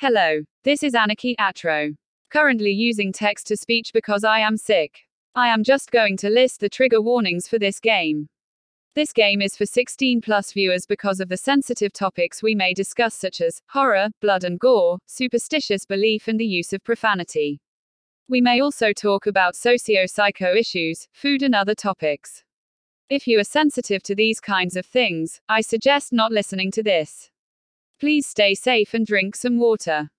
Hello, this is Anarchy Atro. Currently using text to speech because I am sick. I am just going to list the trigger warnings for this game. This game is for 16 plus viewers because of the sensitive topics we may discuss, such as horror, blood and gore, superstitious belief, and the use of profanity. We may also talk about socio psycho issues, food, and other topics. If you are sensitive to these kinds of things, I suggest not listening to this. Please stay safe and drink some water.